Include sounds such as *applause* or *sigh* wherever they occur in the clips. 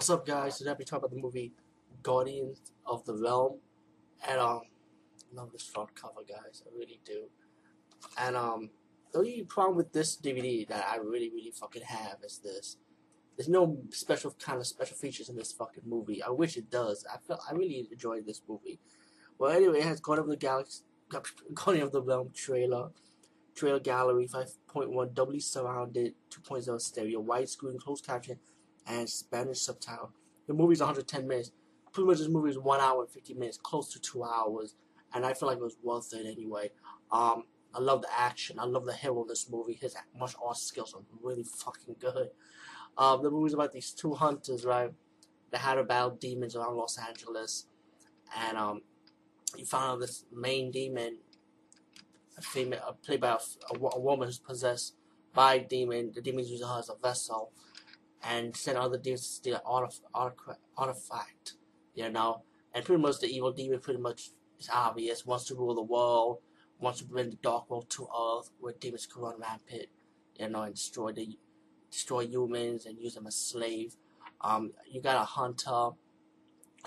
What's up, guys? Today we talk about the movie Guardians of the Realm, and um, love this front cover, guys. I really do. And um, the only problem with this DVD that I really, really fucking have is this: there's no special kind of special features in this fucking movie. I wish it does. I felt I really enjoyed this movie. Well, anyway, it has Guardian of the Galaxy, *laughs* Guardian of the Realm trailer, trailer gallery, 5.1 Dolby surrounded, 2.0 stereo, widescreen, closed caption and Spanish subtitle. The movie's 110 minutes. Pretty much this movie is one hour and 50 minutes, close to two hours, and I feel like it was worth it anyway. Um, I love the action. I love the hero of this movie. His martial arts skills are really fucking good. Um, the movie's about these two hunters, right? They had to battle demons around Los Angeles, and um, you find out this main demon, a female, played by a, a, a woman who's possessed by a demon. The demons use her as a vessel and send other demons to an artifact, you know. And pretty much the evil demon pretty much is obvious, wants to rule the world, wants to bring the dark world to Earth, where demons can run rampant, you know, and destroy the destroy humans and use them as slave. Um, you got a hunter,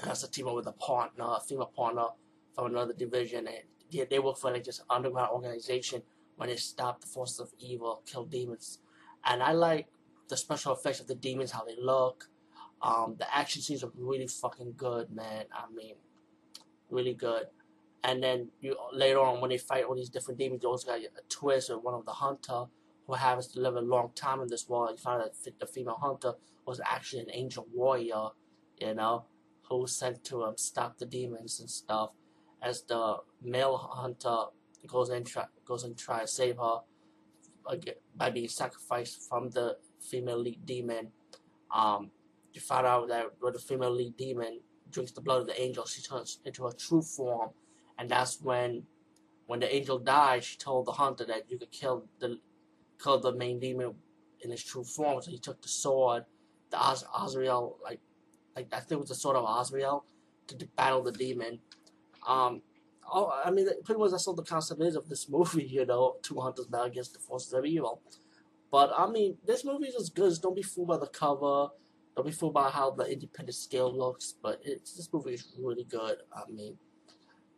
has a team up with a partner, a female partner from another division, and they, they work for like just underground organization when they stop the forces of evil, kill demons. And I like the special effects of the demons, how they look. Um, the action scenes are really fucking good, man. I mean, really good. And then you later on when they fight all these different demons, you also got a twist with one of the hunter who happens to live a long time in this world. You find out that the female hunter was actually an angel warrior, you know, who was sent to um, stop the demons and stuff. As the male hunter goes in try goes and try to save her by being sacrificed from the female lead demon. Um, you find out that when the female lead demon drinks the blood of the angel, she turns into her true form, and that's when, when the angel died, she told the hunter that you could kill the, kill the main demon in his true form. So he took the sword, the Oz, Azrael, like, like I think it was the sword of Azrael, to battle the demon. Um, oh, I mean, pretty much that's all the concept is of this movie. You know, *laughs* two hunters battle against the forces of evil. But I mean, this movie is good. Don't be fooled by the cover. Don't be fooled by how the independent scale looks. But it's this movie is really good. I mean,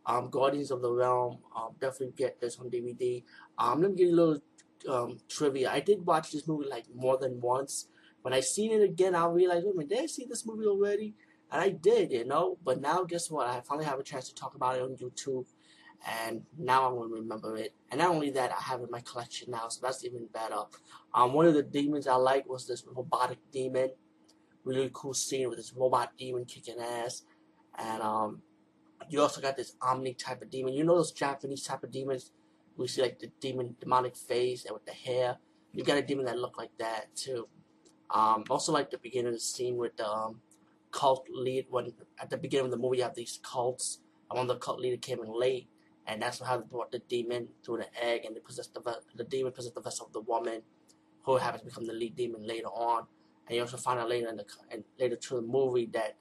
um, Guardians of the Realm. Um, definitely get this on DVD. Um, let me give you a little um, trivia. I did watch this movie like more than once. When I seen it again, I realized, wait a minute, did I see this movie already? And I did, you know. But now, guess what? I finally have a chance to talk about it on YouTube and now I'm going to remember it. And not only that, I have it in my collection now, so that's even better. Um, one of the demons I liked was this robotic demon. Really cool scene with this robot demon kicking ass. And um, you also got this Omni type of demon. You know those Japanese type of demons? We see like the demon, demonic face and with the hair. You got a demon that looked like that too. Um, also like the beginning of the scene with the um, cult lead. When at the beginning of the movie, you have these cults. And one of the cult leader came in late and that's how they brought the demon through the egg, and they possessed the the demon possessed the vessel of the woman, who happens to become the lead demon later on. And you also find out later in the and later to the movie that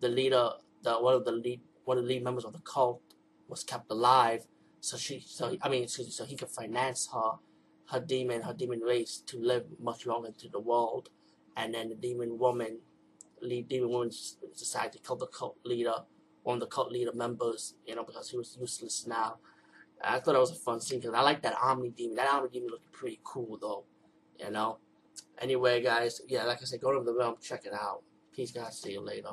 the leader, the one of the lead one of the lead members of the cult was kept alive, so she so I mean excuse me, so he could finance her her demon her demon race to live much longer into the world, and then the demon woman, lead demon woman decided to kill the cult leader one of the cult leader members, you know, because he was useless now. I thought that was a fun scene because I like that Omni Demon. That Omni Demon looked pretty cool though, you know. Anyway, guys, yeah, like I said, go to the realm, check it out. Peace, guys. See you later.